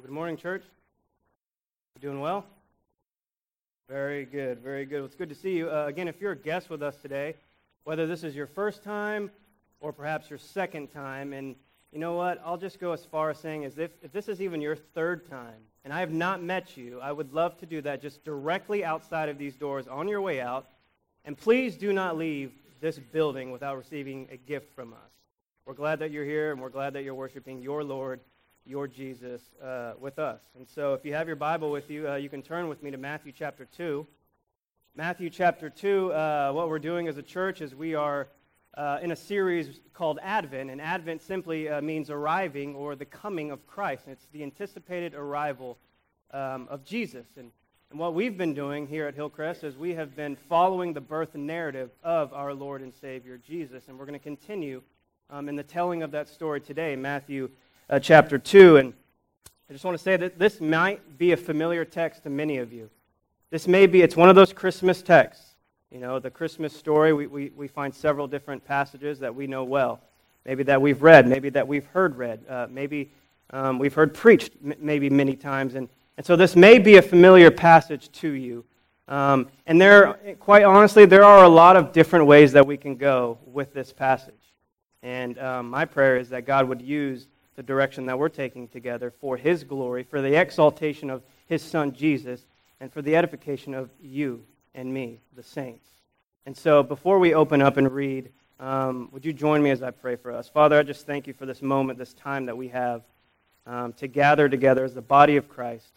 Well, good morning, church. You doing well? Very good, very good. Well, it's good to see you. Uh, again, if you're a guest with us today, whether this is your first time or perhaps your second time, and you know what? I'll just go as far as saying as if, if this is even your third time, and I have not met you, I would love to do that just directly outside of these doors on your way out. And please do not leave this building without receiving a gift from us. We're glad that you're here, and we're glad that you're worshiping your Lord your Jesus uh, with us. And so, if you have your Bible with you, uh, you can turn with me to Matthew chapter 2. Matthew chapter 2, uh, what we're doing as a church is we are uh, in a series called Advent, and Advent simply uh, means arriving or the coming of Christ. And it's the anticipated arrival um, of Jesus. And, and what we've been doing here at Hillcrest is we have been following the birth narrative of our Lord and Savior Jesus, and we're going to continue um, in the telling of that story today, Matthew uh, chapter 2. And I just want to say that this might be a familiar text to many of you. This may be, it's one of those Christmas texts. You know, the Christmas story, we, we, we find several different passages that we know well. Maybe that we've read, maybe that we've heard read, uh, maybe um, we've heard preached m- maybe many times. And, and so this may be a familiar passage to you. Um, and there, quite honestly, there are a lot of different ways that we can go with this passage. And um, my prayer is that God would use the direction that we're taking together for His glory, for the exaltation of His Son Jesus, and for the edification of you and me, the saints. And so, before we open up and read, um, would you join me as I pray for us? Father, I just thank you for this moment, this time that we have um, to gather together as the body of Christ,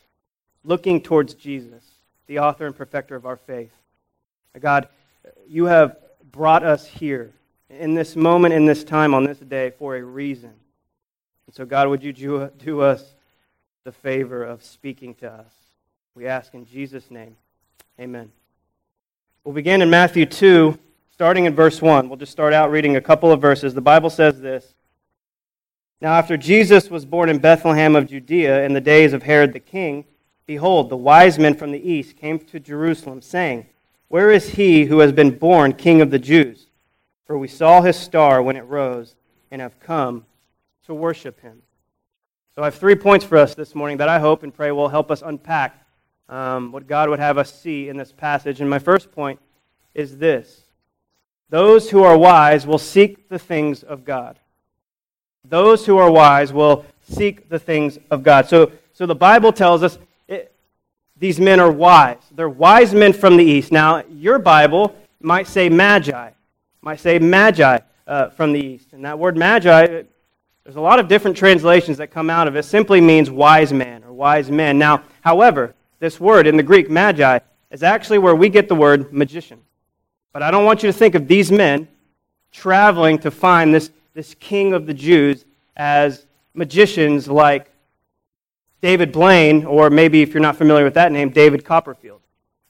looking towards Jesus, the author and perfecter of our faith. God, you have brought us here in this moment, in this time, on this day, for a reason. And so, God, would you do, do us the favor of speaking to us? We ask in Jesus' name. Amen. We'll begin in Matthew 2, starting in verse 1. We'll just start out reading a couple of verses. The Bible says this Now, after Jesus was born in Bethlehem of Judea in the days of Herod the king, behold, the wise men from the east came to Jerusalem, saying, Where is he who has been born king of the Jews? For we saw his star when it rose and have come to worship him. So I have three points for us this morning that I hope and pray will help us unpack um, what God would have us see in this passage. And my first point is this those who are wise will seek the things of God. Those who are wise will seek the things of God. So, so the Bible tells us it, these men are wise. They're wise men from the east. Now, your Bible might say magi, might say magi uh, from the east. And that word magi there's a lot of different translations that come out of it. simply means wise man or wise men. Now, however, this word in the Greek, magi, is actually where we get the word magician. But I don't want you to think of these men traveling to find this, this king of the Jews as magicians like David Blaine, or maybe if you're not familiar with that name, David Copperfield.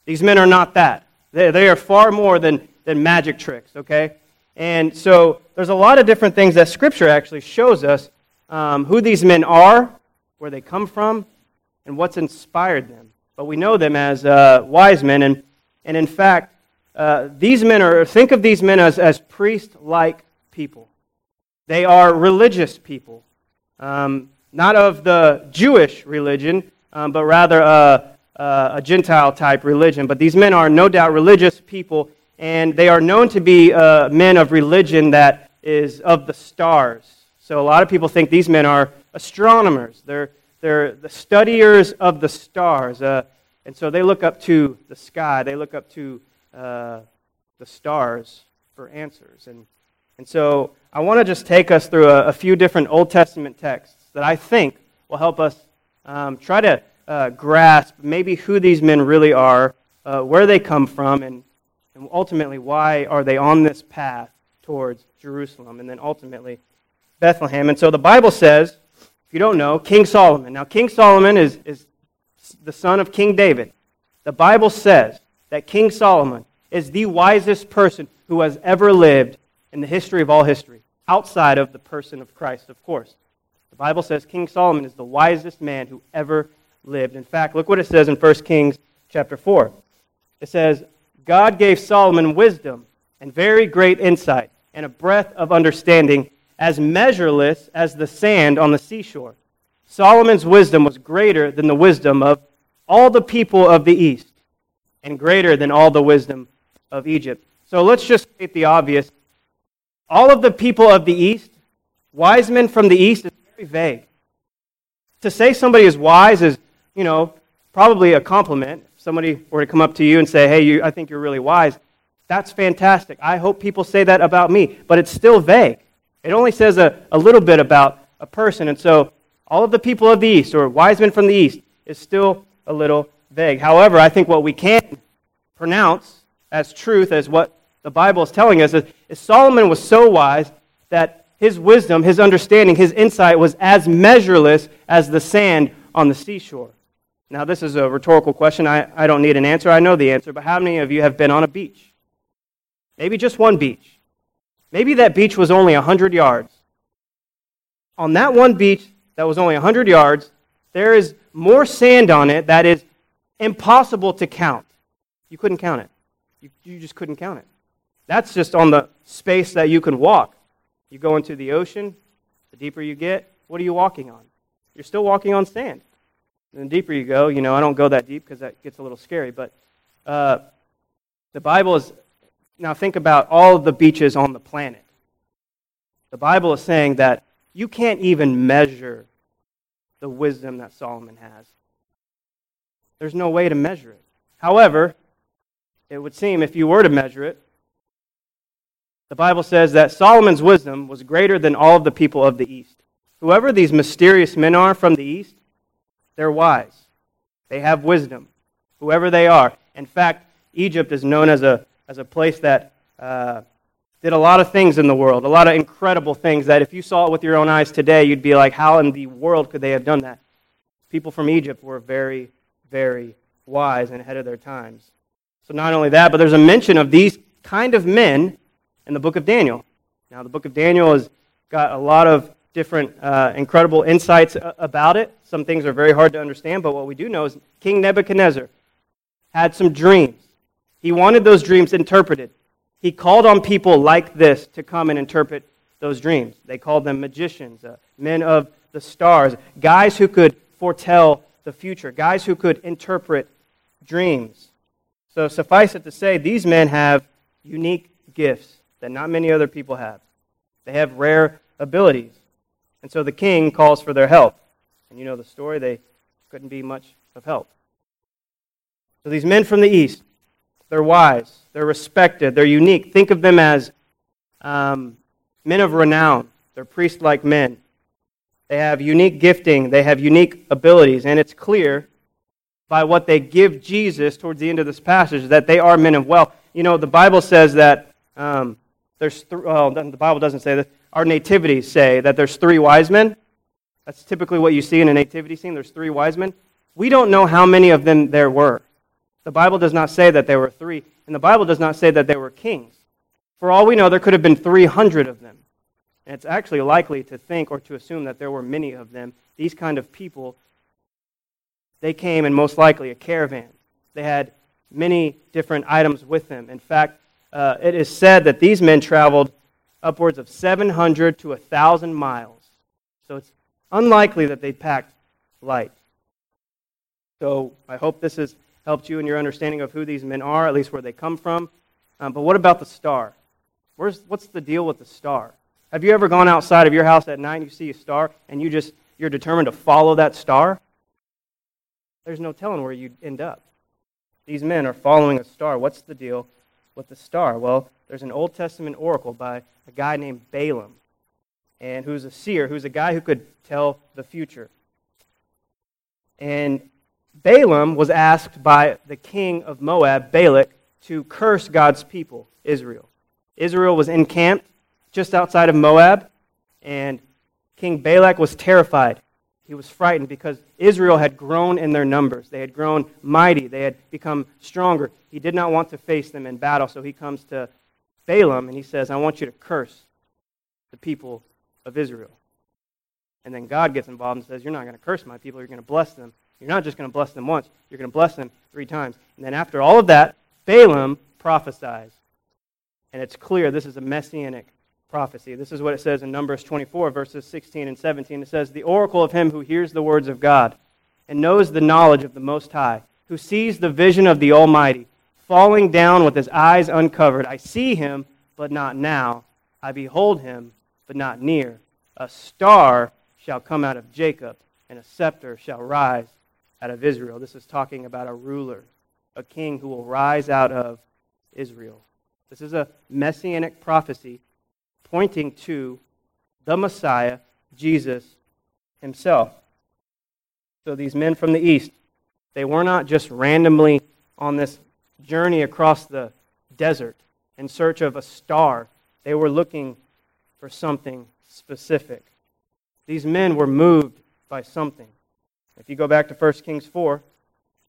These men are not that. They, they are far more than, than magic tricks, okay? And so there's a lot of different things that Scripture actually shows us um, who these men are, where they come from, and what's inspired them. But we know them as uh, wise men. And, and in fact, uh, these men are, think of these men as, as priest like people. They are religious people, um, not of the Jewish religion, um, but rather a, a Gentile type religion. But these men are no doubt religious people and they are known to be uh, men of religion that is of the stars. So a lot of people think these men are astronomers. They're, they're the studiers of the stars. Uh, and so they look up to the sky, they look up to uh, the stars for answers. And, and so I want to just take us through a, a, few different Old Testament texts that I think will help us um, try to uh, grasp maybe who these men really are, uh, where they come from, and and ultimately, why are they on this path towards Jerusalem and then ultimately Bethlehem? And so the Bible says, if you don't know, King Solomon. Now, King Solomon is, is the son of King David. The Bible says that King Solomon is the wisest person who has ever lived in the history of all history, outside of the person of Christ, of course. The Bible says King Solomon is the wisest man who ever lived. In fact, look what it says in 1 Kings chapter 4. It says, God gave Solomon wisdom and very great insight and a breadth of understanding as measureless as the sand on the seashore. Solomon's wisdom was greater than the wisdom of all the people of the East and greater than all the wisdom of Egypt. So let's just state the obvious. All of the people of the East, wise men from the East, is very vague. To say somebody is wise is, you know, probably a compliment. Somebody were to come up to you and say, hey, you, I think you're really wise, that's fantastic. I hope people say that about me, but it's still vague. It only says a, a little bit about a person. And so all of the people of the East, or wise men from the East, is still a little vague. However, I think what we can pronounce as truth, as what the Bible is telling us, is, is Solomon was so wise that his wisdom, his understanding, his insight was as measureless as the sand on the seashore. Now, this is a rhetorical question. I, I don't need an answer. I know the answer. But how many of you have been on a beach? Maybe just one beach. Maybe that beach was only 100 yards. On that one beach that was only 100 yards, there is more sand on it that is impossible to count. You couldn't count it. You, you just couldn't count it. That's just on the space that you can walk. You go into the ocean, the deeper you get, what are you walking on? You're still walking on sand. And the deeper you go, you know, I don't go that deep because that gets a little scary, but uh, the Bible is. Now think about all the beaches on the planet. The Bible is saying that you can't even measure the wisdom that Solomon has. There's no way to measure it. However, it would seem if you were to measure it, the Bible says that Solomon's wisdom was greater than all of the people of the East. Whoever these mysterious men are from the East, they're wise. They have wisdom, whoever they are. In fact, Egypt is known as a, as a place that uh, did a lot of things in the world, a lot of incredible things that if you saw it with your own eyes today, you'd be like, how in the world could they have done that? People from Egypt were very, very wise and ahead of their times. So, not only that, but there's a mention of these kind of men in the book of Daniel. Now, the book of Daniel has got a lot of different uh, incredible insights about it. Some things are very hard to understand, but what we do know is King Nebuchadnezzar had some dreams. He wanted those dreams interpreted. He called on people like this to come and interpret those dreams. They called them magicians, uh, men of the stars, guys who could foretell the future, guys who could interpret dreams. So suffice it to say, these men have unique gifts that not many other people have. They have rare abilities. And so the king calls for their help. And you know the story, they couldn't be much of help. So these men from the east, they're wise. They're respected. They're unique. Think of them as um, men of renown. They're priest like men. They have unique gifting. They have unique abilities. And it's clear by what they give Jesus towards the end of this passage that they are men of wealth. You know, the Bible says that um, there's, th- well, the Bible doesn't say that. Our nativities say that there's three wise men. That's typically what you see in a nativity scene. There's three wise men. We don't know how many of them there were. The Bible does not say that there were three, and the Bible does not say that they were kings. For all we know, there could have been 300 of them. And it's actually likely to think or to assume that there were many of them. These kind of people, they came in most likely a caravan. They had many different items with them. In fact, uh, it is said that these men traveled upwards of 700 to 1,000 miles. So it's unlikely that they packed light. So I hope this has helped you in your understanding of who these men are, at least where they come from. Um, but what about the star? Where's, what's the deal with the star? Have you ever gone outside of your house at night and you see a star and you just you're determined to follow that star? There's no telling where you'd end up. These men are following a star. What's the deal with the star? Well, there's an Old Testament oracle by a guy named Balaam, and who's a seer, who's a guy who could tell the future. And Balaam was asked by the king of Moab, Balak, to curse God's people, Israel. Israel was encamped just outside of Moab, and King Balak was terrified. He was frightened because Israel had grown in their numbers. They had grown mighty. They had become stronger. He did not want to face them in battle, so he comes to Balaam and he says, I want you to curse the people of Israel. And then God gets involved and says, You're not going to curse my people, you're going to bless them. You're not just going to bless them once, you're going to bless them three times. And then after all of that, Balaam prophesies. And it's clear this is a messianic prophecy. This is what it says in Numbers 24, verses 16 and 17. It says, The oracle of him who hears the words of God and knows the knowledge of the Most High, who sees the vision of the Almighty, falling down with his eyes uncovered. I see him, but not now. I behold him, but not near. A star shall come out of Jacob, and a scepter shall rise out of Israel. This is talking about a ruler, a king who will rise out of Israel. This is a messianic prophecy pointing to the Messiah, Jesus himself. So these men from the east, they were not just randomly on this journey across the desert in search of a star. They were looking for something specific. These men were moved by something. If you go back to 1 Kings 4,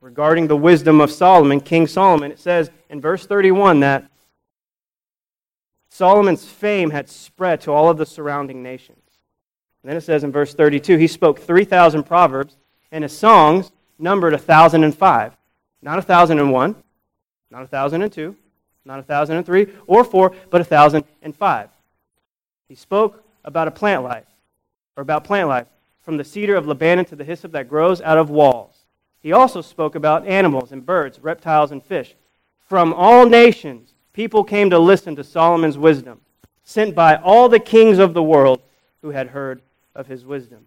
regarding the wisdom of Solomon, King Solomon, it says in verse 31 that Solomon's fame had spread to all of the surrounding nations. And then it says in verse 32 he spoke 3,000 proverbs, and his songs numbered 1,005. Not 1,001, not 1,002, not 1,003 or 4, but 1,005. He spoke about a plant life, or about plant life, from the cedar of Lebanon to the hyssop that grows out of walls. He also spoke about animals and birds, reptiles and fish. From all nations, people came to listen to Solomon's wisdom, sent by all the kings of the world who had heard of his wisdom.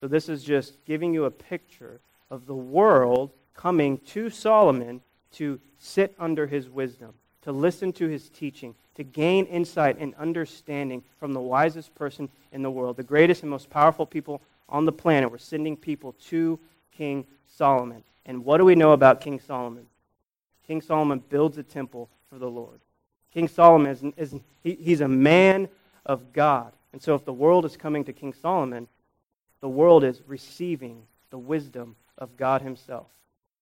So, this is just giving you a picture of the world coming to Solomon to sit under his wisdom, to listen to his teaching, to gain insight and understanding from the wisest person in the world. The greatest and most powerful people on the planet were sending people to King Solomon. And what do we know about King Solomon? King Solomon builds a temple for the Lord. King Solomon is, is he, he's a man of God. And so if the world is coming to King Solomon, the world is receiving the wisdom of God himself.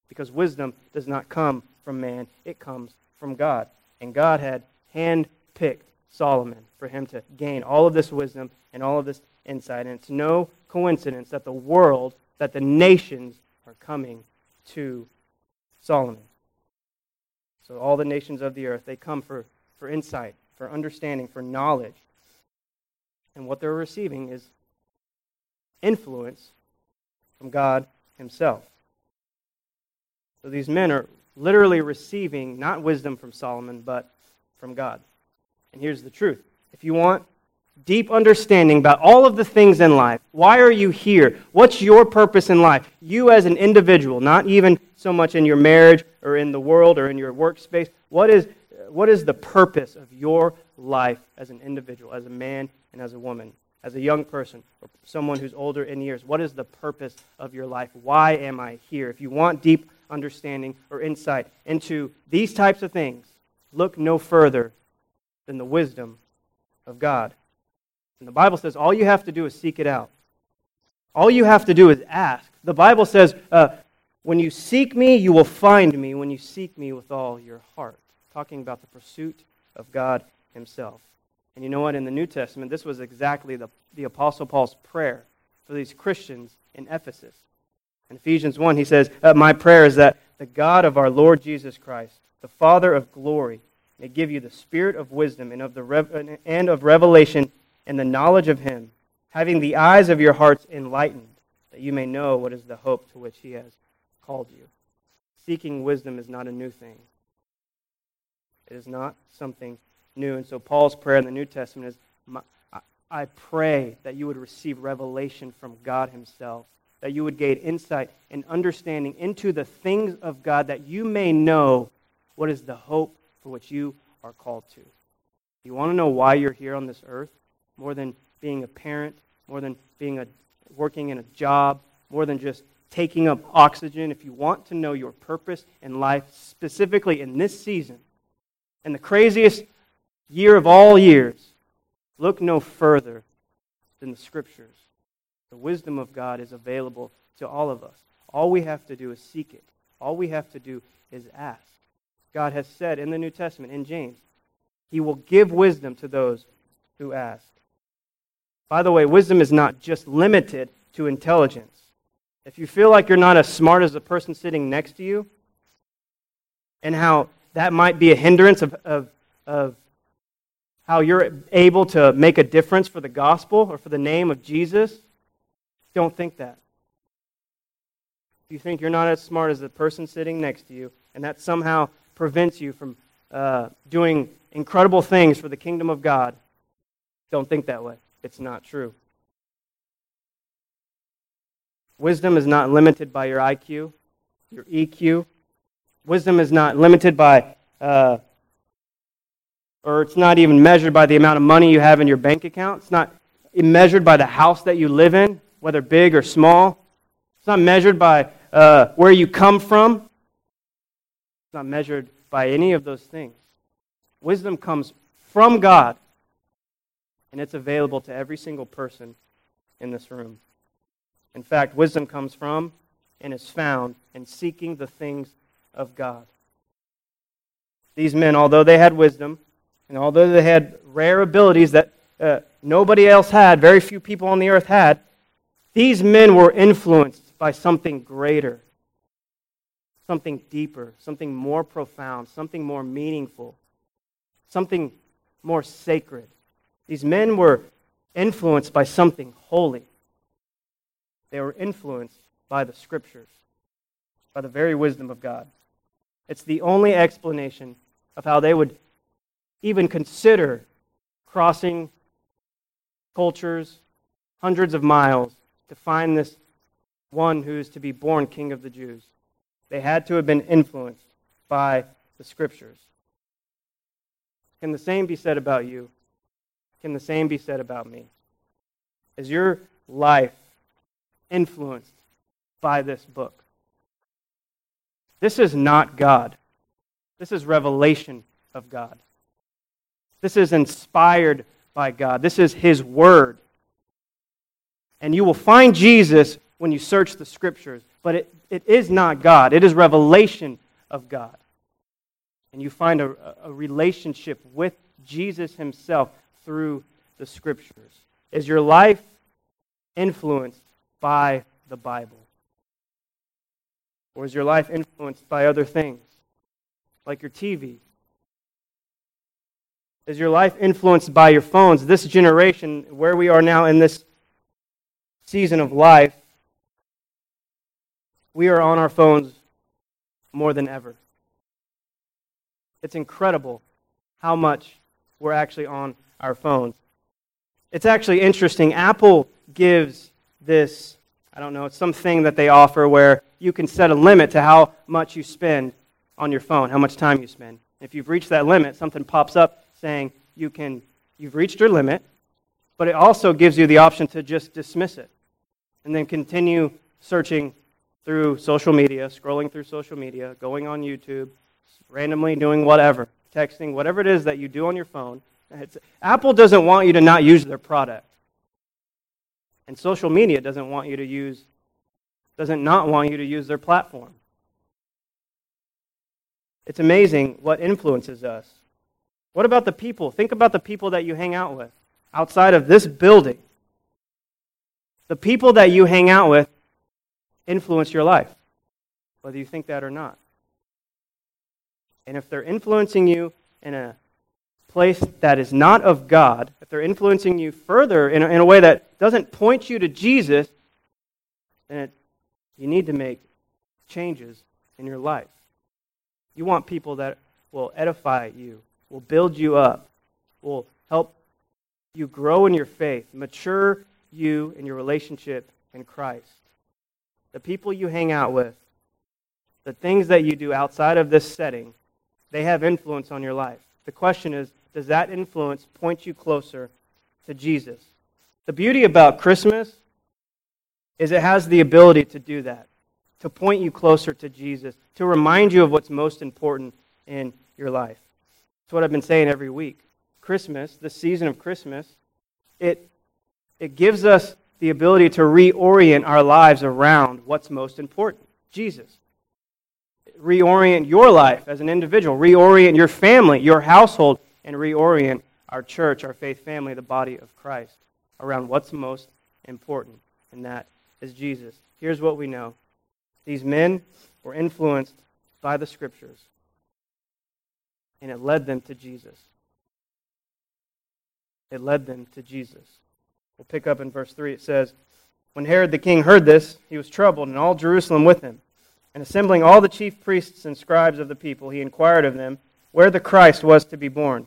Because wisdom does not come from man, it comes from God. And God had handpicked Solomon for him to gain all of this wisdom and all of this insight. And it's no coincidence that the world, that the nations are coming to Solomon. So all the nations of the earth, they come for, for insight, for understanding, for knowledge. And what they're receiving is influence from God Himself. So these men are literally receiving not wisdom from Solomon, but from God. And here's the truth if you want deep understanding about all of the things in life. Why are you here? What's your purpose in life? You as an individual, not even so much in your marriage or in the world or in your workspace. What is, what is the purpose of your life as an individual, as a man and as a woman, as a young person or someone who's older in years? What is the purpose of your life? Why am I here? If you want deep understanding or insight into these types of things, look no further than the wisdom of God. And the Bible says all you have to do is seek it out. All you have to do is ask. The Bible says, uh, when you seek me, you will find me when you seek me with all your heart. Talking about the pursuit of God Himself. And you know what? In the New Testament, this was exactly the, the Apostle Paul's prayer for these Christians in Ephesus. In Ephesians 1, he says, uh, My prayer is that the God of our Lord Jesus Christ, the Father of glory, may give you the spirit of wisdom and of, the and of revelation and the knowledge of him, having the eyes of your hearts enlightened, that you may know what is the hope to which he has called you. Seeking wisdom is not a new thing. It is not something new. And so Paul's prayer in the New Testament is I pray that you would receive revelation from God Himself, that you would gain insight and understanding into the things of God, that you may know what is the hope for which you are called to. You want to know why you're here on this earth? More than being a parent, more than being a, working in a job, more than just taking up oxygen. If you want to know your purpose in life, specifically in this season, and the craziest year of all years, look no further than the Scriptures. The wisdom of God is available to all of us. All we have to do is seek it. All we have to do is ask. God has said in the New Testament, in James, He will give wisdom to those who ask. By the way, wisdom is not just limited to intelligence. If you feel like you're not as smart as the person sitting next to you, and how that might be a hindrance of, of, of how you're able to make a difference for the gospel or for the name of Jesus, don't think that. If you think you're not as smart as the person sitting next to you, and that somehow prevents you from uh, doing incredible things for the kingdom of God, don't think that way. It's not true. Wisdom is not limited by your IQ, your EQ. Wisdom is not limited by, uh, or it's not even measured by the amount of money you have in your bank account. It's not measured by the house that you live in, whether big or small. It's not measured by uh, where you come from. It's not measured by any of those things. Wisdom comes from God, and it's available to every single person in this room. In fact, wisdom comes from and is found in seeking the things of God. These men, although they had wisdom, and although they had rare abilities that uh, nobody else had, very few people on the earth had, these men were influenced by something greater, something deeper, something more profound, something more meaningful, something more sacred. These men were influenced by something holy. They were influenced by the scriptures, by the very wisdom of God. It's the only explanation of how they would even consider crossing cultures, hundreds of miles, to find this one who is to be born King of the Jews. They had to have been influenced by the scriptures. Can the same be said about you? Can the same be said about me? Is your life influenced by this book. This is not God. This is revelation of God. This is inspired by God. This is His Word. And you will find Jesus when you search the Scriptures, but it, it is not God. It is revelation of God. And you find a, a relationship with Jesus Himself through the Scriptures. Is your life influenced by the Bible? Or is your life influenced by other things, like your TV? Is your life influenced by your phones? This generation, where we are now in this season of life, we are on our phones more than ever. It's incredible how much we're actually on our phones. It's actually interesting. Apple gives this, I don't know, it's something that they offer where you can set a limit to how much you spend on your phone, how much time you spend. If you've reached that limit, something pops up saying you can, you've reached your limit, but it also gives you the option to just dismiss it and then continue searching through social media, scrolling through social media, going on YouTube, randomly doing whatever, texting, whatever it is that you do on your phone. It's, Apple doesn't want you to not use their product. And social media doesn't want you to use, doesn't not want you to use their platform. It's amazing what influences us. What about the people? Think about the people that you hang out with outside of this building. The people that you hang out with influence your life, whether you think that or not. And if they're influencing you in a place that is not of God, if they're influencing you further in a, in a way that doesn't point you to Jesus, then it, you need to make changes in your life. You want people that will edify you, will build you up, will help you grow in your faith, mature you in your relationship in Christ. The people you hang out with, the things that you do outside of this setting, they have influence on your life. The question is does that influence point you closer to Jesus? The beauty about Christmas is it has the ability to do that, to point you closer to Jesus, to remind you of what's most important in your life. That's what I've been saying every week. Christmas, the season of Christmas, it, it gives us the ability to reorient our lives around what's most important Jesus. Reorient your life as an individual, reorient your family, your household, and reorient our church, our faith family, the body of Christ, around what's most important, and that is Jesus. Here's what we know these men were influenced by the scriptures, and it led them to Jesus. it led them to Jesus. We'll pick up in verse 3. It says, When Herod the king heard this, he was troubled, and all Jerusalem with him. And assembling all the chief priests and scribes of the people, he inquired of them where the Christ was to be born.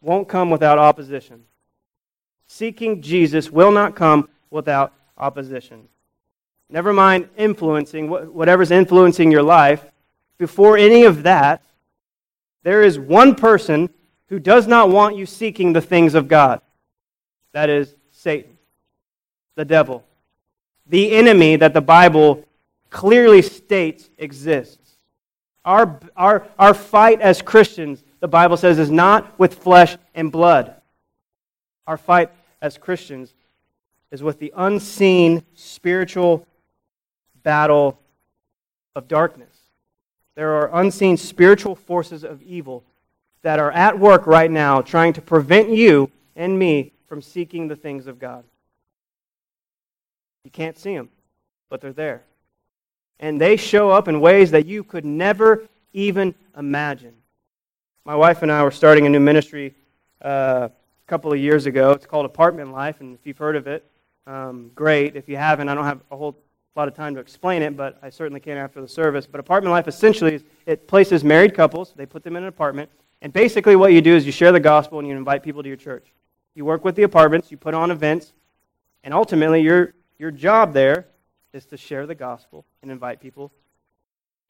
won't come without opposition. Seeking Jesus will not come without opposition. Never mind influencing, whatever's influencing your life. Before any of that, there is one person who does not want you seeking the things of God. That is Satan, the devil, the enemy that the Bible clearly states exists. Our, our, our fight as Christians, the Bible says, is not with flesh and blood. Our fight as Christians is with the unseen spiritual battle of darkness. There are unseen spiritual forces of evil that are at work right now trying to prevent you and me from seeking the things of God. You can't see them, but they're there. And they show up in ways that you could never even imagine. My wife and I were starting a new ministry uh, a couple of years ago. It's called Apartment Life, and if you've heard of it, um, great. If you haven't, I don't have a whole lot of time to explain it, but I certainly can after the service. But Apartment Life essentially it places married couples, they put them in an apartment, and basically what you do is you share the gospel and you invite people to your church. You work with the apartments, you put on events, and ultimately your, your job there is to share the gospel and invite people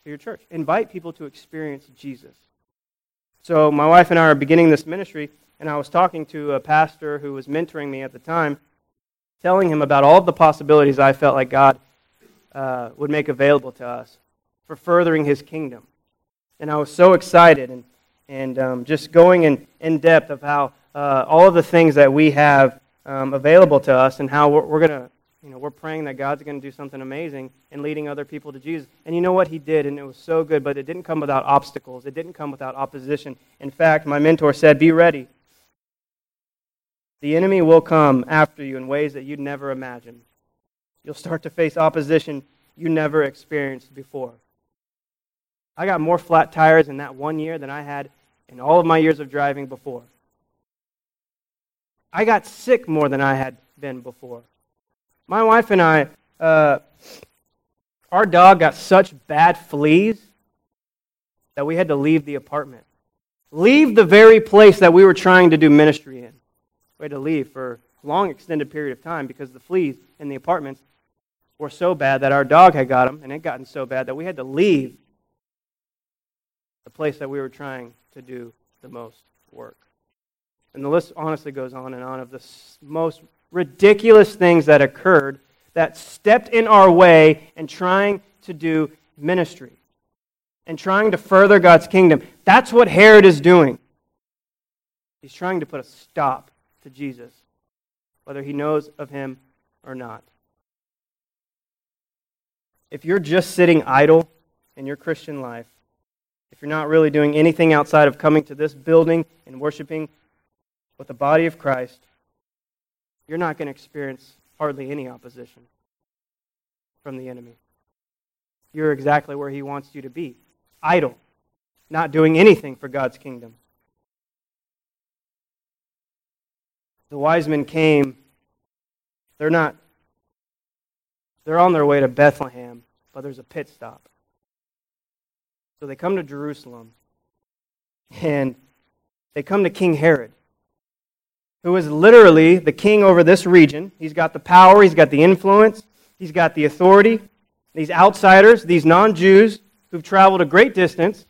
to your church. Invite people to experience Jesus. So my wife and I are beginning this ministry, and I was talking to a pastor who was mentoring me at the time, telling him about all the possibilities I felt like God uh, would make available to us for furthering his kingdom. And I was so excited and, and um, just going in, in depth of how uh, all of the things that we have um, available to us and how we're, we're going to you know, we're praying that God's going to do something amazing and leading other people to Jesus. And you know what? He did, and it was so good, but it didn't come without obstacles. It didn't come without opposition. In fact, my mentor said, Be ready. The enemy will come after you in ways that you'd never imagined. You'll start to face opposition you never experienced before. I got more flat tires in that one year than I had in all of my years of driving before. I got sick more than I had been before. My wife and I, uh, our dog got such bad fleas that we had to leave the apartment. Leave the very place that we were trying to do ministry in. We had to leave for a long extended period of time because the fleas in the apartments were so bad that our dog had got them, and it gotten so bad that we had to leave the place that we were trying to do the most work. And the list honestly goes on and on of the most ridiculous things that occurred that stepped in our way in trying to do ministry and trying to further God's kingdom. That's what Herod is doing. He's trying to put a stop to Jesus, whether he knows of him or not. If you're just sitting idle in your Christian life, if you're not really doing anything outside of coming to this building and worshiping with the body of Christ, you're not going to experience hardly any opposition from the enemy. You're exactly where he wants you to be idle, not doing anything for God's kingdom. The wise men came. They're not, they're on their way to Bethlehem, but there's a pit stop. So they come to Jerusalem, and they come to King Herod who is literally the king over this region. He's got the power, he's got the influence, he's got the authority. These outsiders, these non Jews who've traveled a great distance,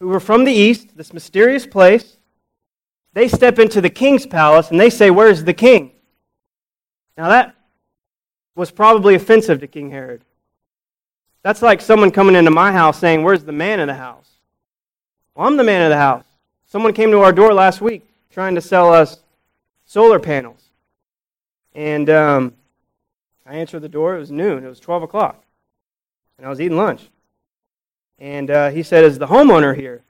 who were from the east, this mysterious place, they step into the king's palace and they say, Where's the king? Now that was probably offensive to King Herod. That's like someone coming into my house saying, Where's the man of the house? Well, I'm the man of the house. Someone came to our door last week trying to sell us solar panels. And um, I answered the door. It was noon. It was 12 o'clock. And I was eating lunch. And uh, he said, Is the homeowner here?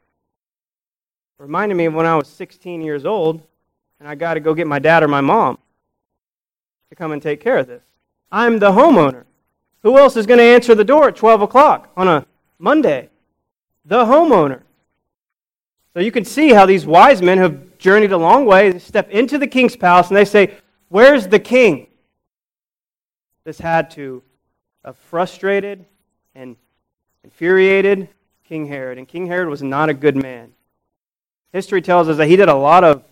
Reminded me of when I was 16 years old and I got to go get my dad or my mom to come and take care of this. I'm the homeowner. Who else is going to answer the door at 12 o'clock on a Monday? The homeowner. So you can see how these wise men have journeyed a long way. They step into the king's palace and they say, Where's the king? This had to have frustrated and infuriated King Herod. And King Herod was not a good man. History tells us that he did a lot of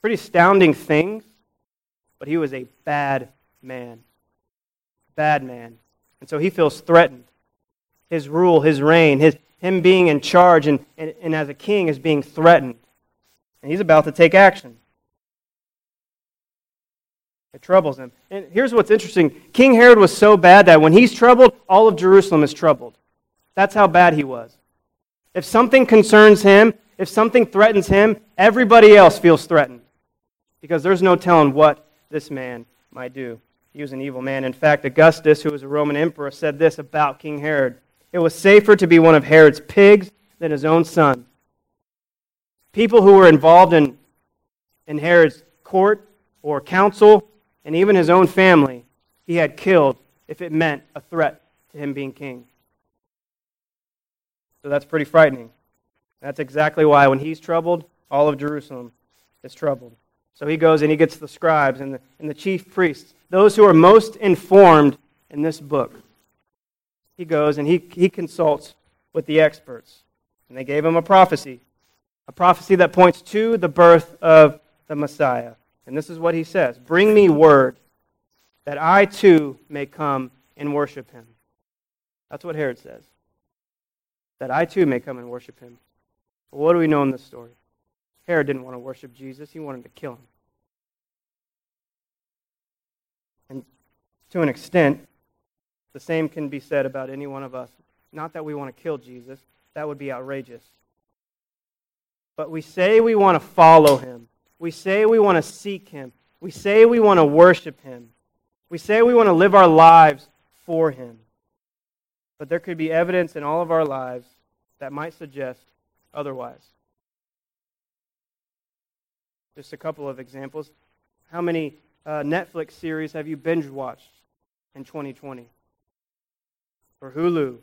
pretty astounding things, but he was a bad man. Bad man. And so he feels threatened. His rule, his reign, his, him being in charge and, and, and as a king is being threatened. And he's about to take action. It troubles him. And here's what's interesting King Herod was so bad that when he's troubled, all of Jerusalem is troubled. That's how bad he was. If something concerns him, if something threatens him, everybody else feels threatened. Because there's no telling what this man might do. He was an evil man. In fact, Augustus, who was a Roman emperor, said this about King Herod It was safer to be one of Herod's pigs than his own son. People who were involved in, in Herod's court or council and even his own family, he had killed if it meant a threat to him being king. So that's pretty frightening. That's exactly why when he's troubled, all of Jerusalem is troubled. So he goes and he gets the scribes and the, and the chief priests, those who are most informed in this book. He goes and he, he consults with the experts. And they gave him a prophecy, a prophecy that points to the birth of the Messiah. And this is what he says Bring me word that I too may come and worship him. That's what Herod says. That I too may come and worship him. But what do we know in this story? Herod didn't want to worship Jesus, he wanted to kill him. And to an extent, the same can be said about any one of us. Not that we want to kill Jesus, that would be outrageous. But we say we want to follow him. We say we want to seek Him. We say we want to worship Him. We say we want to live our lives for Him. But there could be evidence in all of our lives that might suggest otherwise. Just a couple of examples. How many uh, Netflix series have you binge watched in 2020? Or Hulu?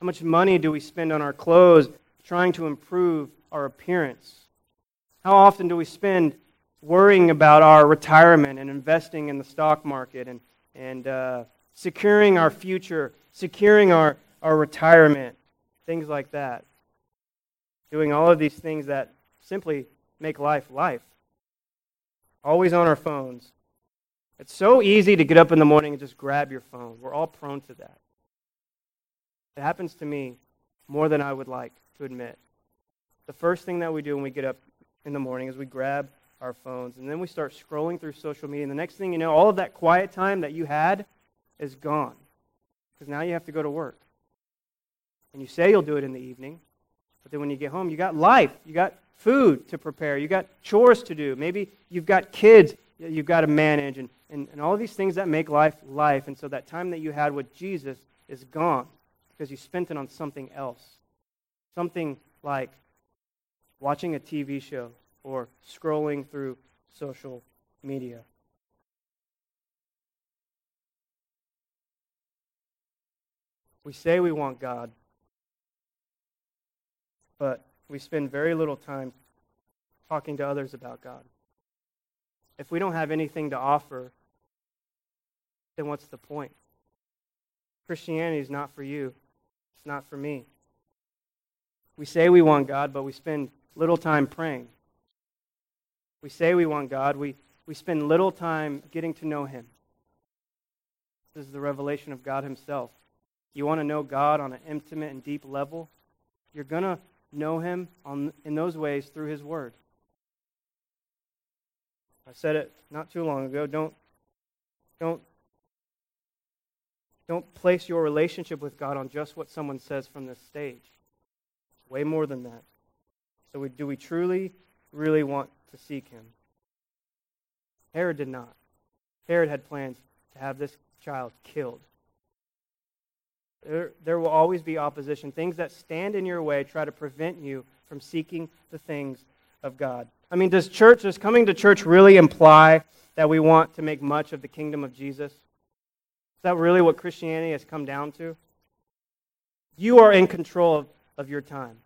How much money do we spend on our clothes trying to improve our appearance? How often do we spend worrying about our retirement and investing in the stock market and, and uh, securing our future, securing our, our retirement, things like that? Doing all of these things that simply make life life. Always on our phones. It's so easy to get up in the morning and just grab your phone. We're all prone to that. It happens to me more than I would like to admit. The first thing that we do when we get up in the morning is we grab our phones and then we start scrolling through social media. And the next thing you know, all of that quiet time that you had is gone because now you have to go to work. And you say you'll do it in the evening, but then when you get home, you got life, you got food to prepare, you got chores to do. Maybe you've got kids you've got to manage, and, and, and all these things that make life life. And so that time that you had with Jesus is gone because you spent it on something else. Something like watching a TV show, or scrolling through social media. We say we want God, but we spend very little time talking to others about God. If we don't have anything to offer, then what's the point? Christianity is not for you, it's not for me. We say we want God, but we spend little time praying. We say we want God, we, we spend little time getting to know Him. This is the revelation of God Himself. You want to know God on an intimate and deep level? You're going to know Him on, in those ways through His Word. I said it not too long ago. Don't, don't, don't place your relationship with God on just what someone says from this stage. Way more than that. So, we, do we truly, really want to seek him. Herod did not. Herod had plans to have this child killed. There, there will always be opposition. Things that stand in your way try to prevent you from seeking the things of God. I mean, does church, does coming to church really imply that we want to make much of the kingdom of Jesus? Is that really what Christianity has come down to? You are in control of, of your time.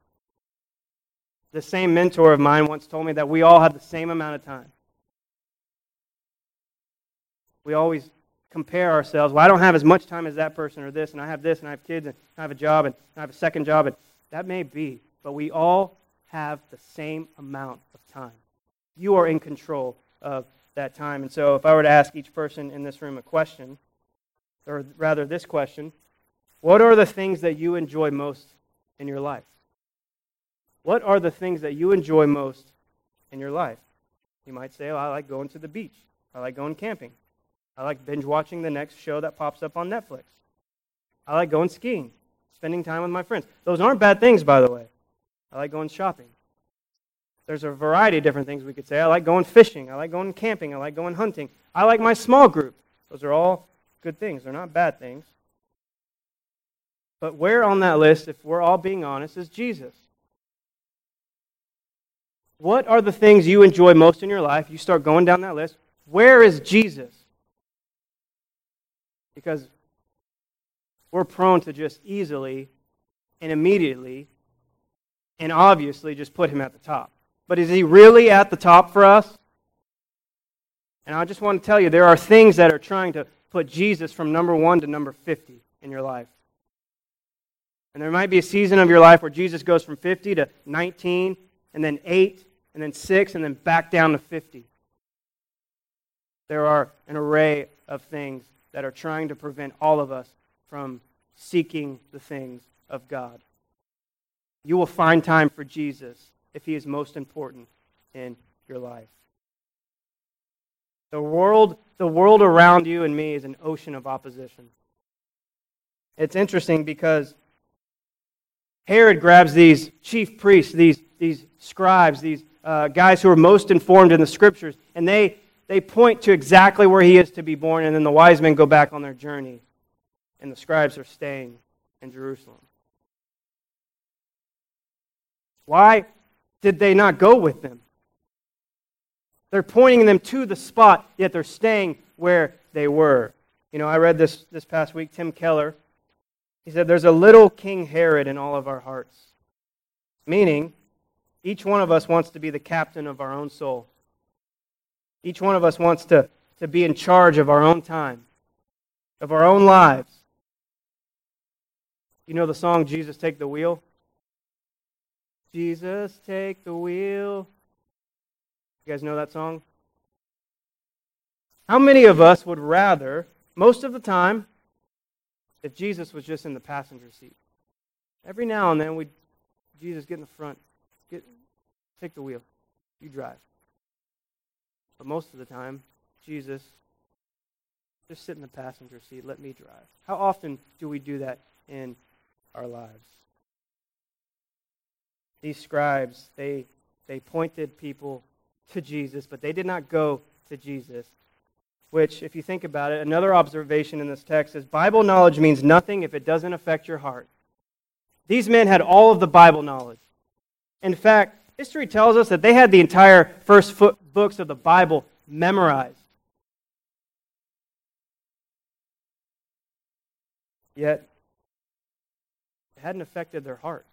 The same mentor of mine once told me that we all have the same amount of time. We always compare ourselves. Well, I don't have as much time as that person or this, and I have this, and I have kids, and I have a job, and I have a second job, and that may be. But we all have the same amount of time. You are in control of that time. And so, if I were to ask each person in this room a question, or rather this question, what are the things that you enjoy most in your life? What are the things that you enjoy most in your life? You might say, I like going to the beach. I like going camping. I like binge watching the next show that pops up on Netflix. I like going skiing, spending time with my friends. Those aren't bad things, by the way. I like going shopping. There's a variety of different things we could say. I like going fishing. I like going camping. I like going hunting. I like my small group. Those are all good things. They're not bad things. But where on that list, if we're all being honest, is Jesus? What are the things you enjoy most in your life? You start going down that list. Where is Jesus? Because we're prone to just easily and immediately and obviously just put him at the top. But is he really at the top for us? And I just want to tell you there are things that are trying to put Jesus from number one to number 50 in your life. And there might be a season of your life where Jesus goes from 50 to 19, and then 8, and then 6, and then back down to 50. There are an array of things that are trying to prevent all of us from seeking the things of God. You will find time for Jesus if he is most important in your life. The world, the world around you and me is an ocean of opposition. It's interesting because Herod grabs these chief priests, these, these scribes, these uh, guys who are most informed in the scriptures, and they, they point to exactly where he is to be born, and then the wise men go back on their journey, and the scribes are staying in Jerusalem. Why did they not go with them? They're pointing them to the spot, yet they're staying where they were. You know, I read this this past week, Tim Keller he said, There's a little King Herod in all of our hearts. Meaning, each one of us wants to be the captain of our own soul. Each one of us wants to, to be in charge of our own time, of our own lives. You know the song, Jesus Take the Wheel? Jesus, take the wheel. You guys know that song? How many of us would rather, most of the time, if Jesus was just in the passenger seat. Every now and then, we Jesus get in the front, get take the wheel, you drive. But most of the time, Jesus just sit in the passenger seat, let me drive. How often do we do that in our lives? These scribes, they they pointed people to Jesus, but they did not go to Jesus which, if you think about it, another observation in this text is Bible knowledge means nothing if it doesn't affect your heart. These men had all of the Bible knowledge. In fact, history tells us that they had the entire first books of the Bible memorized. Yet, it hadn't affected their heart.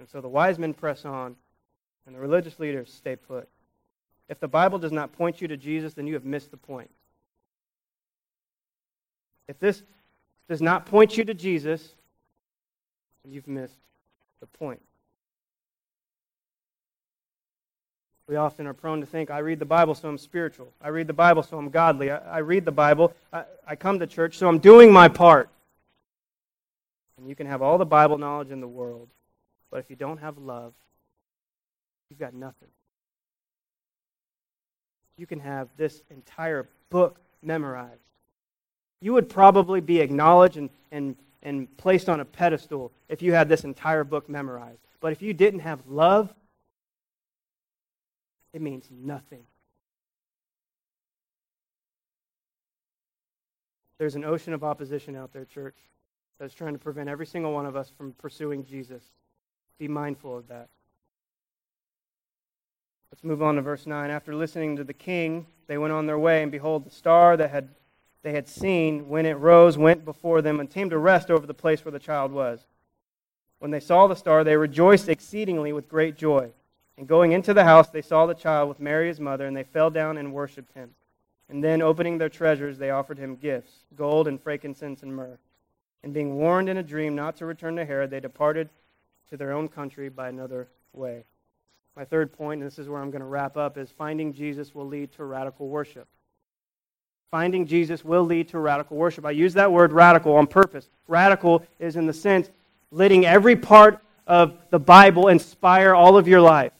And so the wise men press on, and the religious leaders stay put. If the Bible does not point you to Jesus, then you have missed the point. If this does not point you to Jesus, you've missed the point. We often are prone to think, I read the Bible, so I'm spiritual. I read the Bible, so I'm godly. I, I read the Bible. I, I come to church, so I'm doing my part. And you can have all the Bible knowledge in the world, but if you don't have love, you've got nothing you can have this entire book memorized. You would probably be acknowledged and, and, and placed on a pedestal if you had this entire book memorized. But if you didn't have love, it means nothing. There's an ocean of opposition out there, church, that's trying to prevent every single one of us from pursuing Jesus. Be mindful of that. Let's move on to verse 9. After listening to the king, they went on their way, and behold, the star that had, they had seen when it rose went before them and came to rest over the place where the child was. When they saw the star, they rejoiced exceedingly with great joy. And going into the house, they saw the child with Mary his mother, and they fell down and worshipped him. And then, opening their treasures, they offered him gifts gold and frankincense and myrrh. And being warned in a dream not to return to Herod, they departed to their own country by another way. My third point, and this is where I'm going to wrap up, is finding Jesus will lead to radical worship. Finding Jesus will lead to radical worship. I use that word radical on purpose. Radical is in the sense letting every part of the Bible inspire all of your life.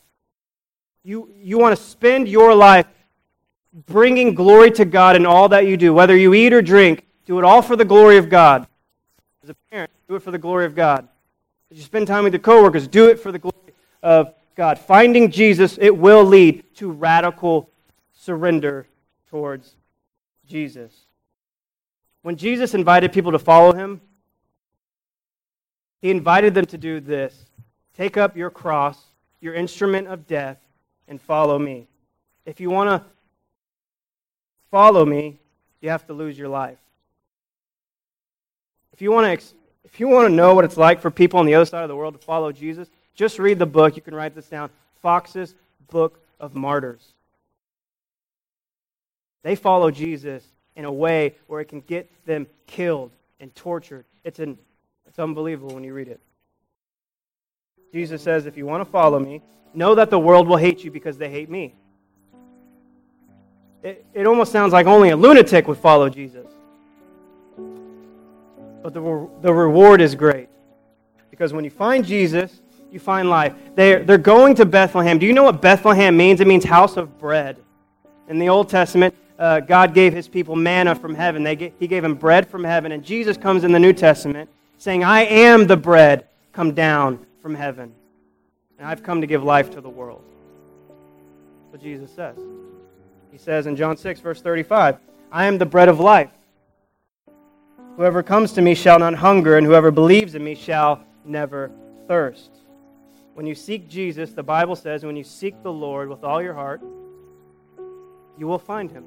You, you want to spend your life bringing glory to God in all that you do, whether you eat or drink, do it all for the glory of God. As a parent, do it for the glory of God. As you spend time with your coworkers, do it for the glory of God. Finding Jesus, it will lead to radical surrender towards Jesus. When Jesus invited people to follow him, he invited them to do this take up your cross, your instrument of death, and follow me. If you want to follow me, you have to lose your life. If you want to if you want to know what it's like for people on the other side of the world to follow Jesus, just read the book. You can write this down. Fox's Book of Martyrs. They follow Jesus in a way where it can get them killed and tortured. It's, an, it's unbelievable when you read it. Jesus says, if you want to follow me, know that the world will hate you because they hate me. It, it almost sounds like only a lunatic would follow Jesus. But the, the reward is great. Because when you find Jesus, you find life. They're, they're going to Bethlehem. Do you know what Bethlehem means? It means house of bread. In the Old Testament, uh, God gave his people manna from heaven. They get, he gave them bread from heaven. And Jesus comes in the New Testament saying, I am the bread come down from heaven. And I've come to give life to the world. That's what Jesus says. He says in John 6, verse 35, I am the bread of life. Whoever comes to me shall not hunger, and whoever believes in me shall never thirst. When you seek Jesus, the Bible says, when you seek the Lord with all your heart, you will find him.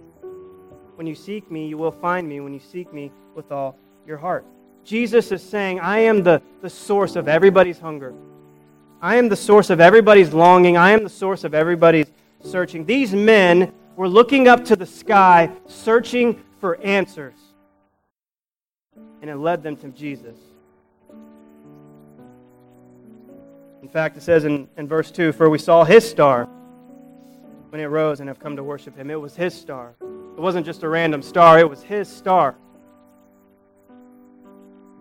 When you seek me, you will find me when you seek me with all your heart. Jesus is saying, I am the, the source of everybody's hunger. I am the source of everybody's longing. I am the source of everybody's searching. These men were looking up to the sky, searching for answers. And it led them to Jesus. In fact, it says in, in verse 2 For we saw his star when it rose and have come to worship him. It was his star. It wasn't just a random star, it was his star.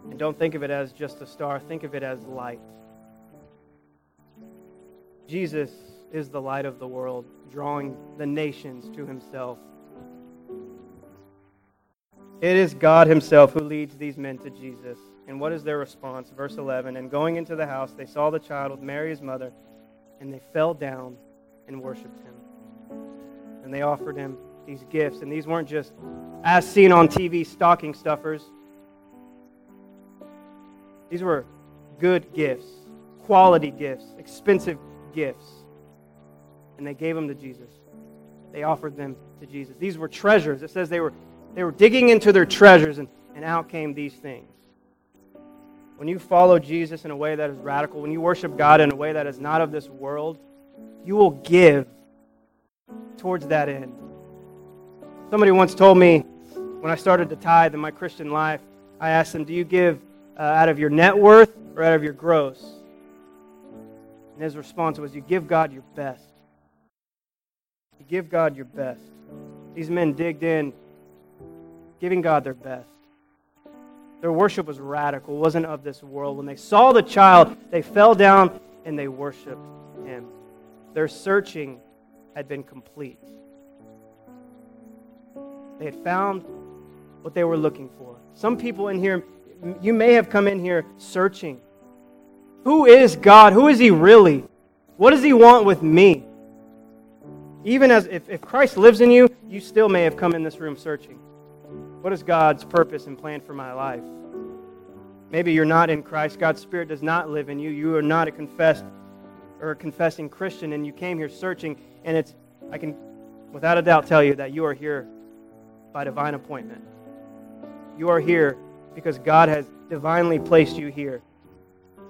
And don't think of it as just a star, think of it as light. Jesus is the light of the world, drawing the nations to himself. It is God himself who leads these men to Jesus. And what is their response? Verse 11 And going into the house, they saw the child with Mary, his mother, and they fell down and worshiped him. And they offered him these gifts. And these weren't just, as seen on TV, stocking stuffers. These were good gifts, quality gifts, expensive gifts. And they gave them to Jesus. They offered them to Jesus. These were treasures. It says they were, they were digging into their treasures, and, and out came these things. When you follow Jesus in a way that is radical, when you worship God in a way that is not of this world, you will give towards that end. Somebody once told me when I started to tithe in my Christian life, I asked them, Do you give uh, out of your net worth or out of your gross? And his response was, You give God your best. You give God your best. These men digged in, giving God their best. Their worship was radical, wasn't of this world. When they saw the child, they fell down and they worshiped him. Their searching had been complete. They had found what they were looking for. Some people in here, you may have come in here searching. Who is God? Who is He really? What does He want with me? Even as if, if Christ lives in you, you still may have come in this room searching. What is God's purpose and plan for my life? Maybe you're not in Christ. God's Spirit does not live in you. You are not a confessed or a confessing Christian, and you came here searching, and it's, I can without a doubt tell you that you are here by divine appointment. You are here because God has divinely placed you here.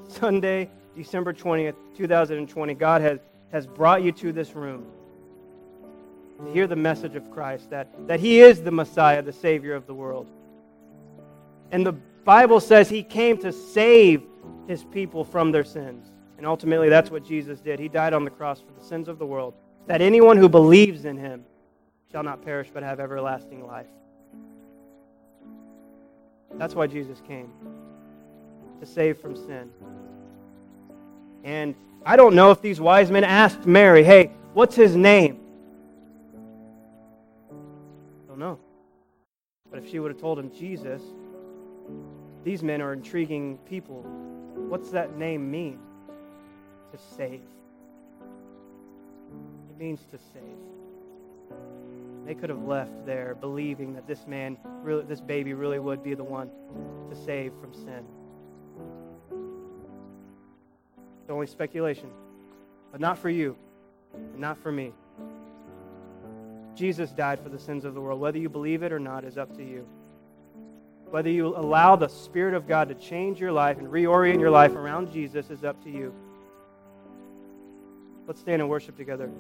Sunday, December 20th, 2020, God has, has brought you to this room to hear the message of Christ, that, that He is the Messiah, the Savior of the world. And the Bible says He came to save His people from their sins. And ultimately, that's what Jesus did. He died on the cross for the sins of the world, that anyone who believes in Him shall not perish but have everlasting life. That's why Jesus came to save from sin. And I don't know if these wise men asked Mary, hey, what's his name? Know. But if she would have told him Jesus, these men are intriguing people. What's that name mean? To save. It means to save. They could have left there believing that this man, really, this baby, really would be the one to save from sin. It's only speculation, but not for you, and not for me. Jesus died for the sins of the world. Whether you believe it or not is up to you. Whether you allow the Spirit of God to change your life and reorient your life around Jesus is up to you. Let's stand and worship together.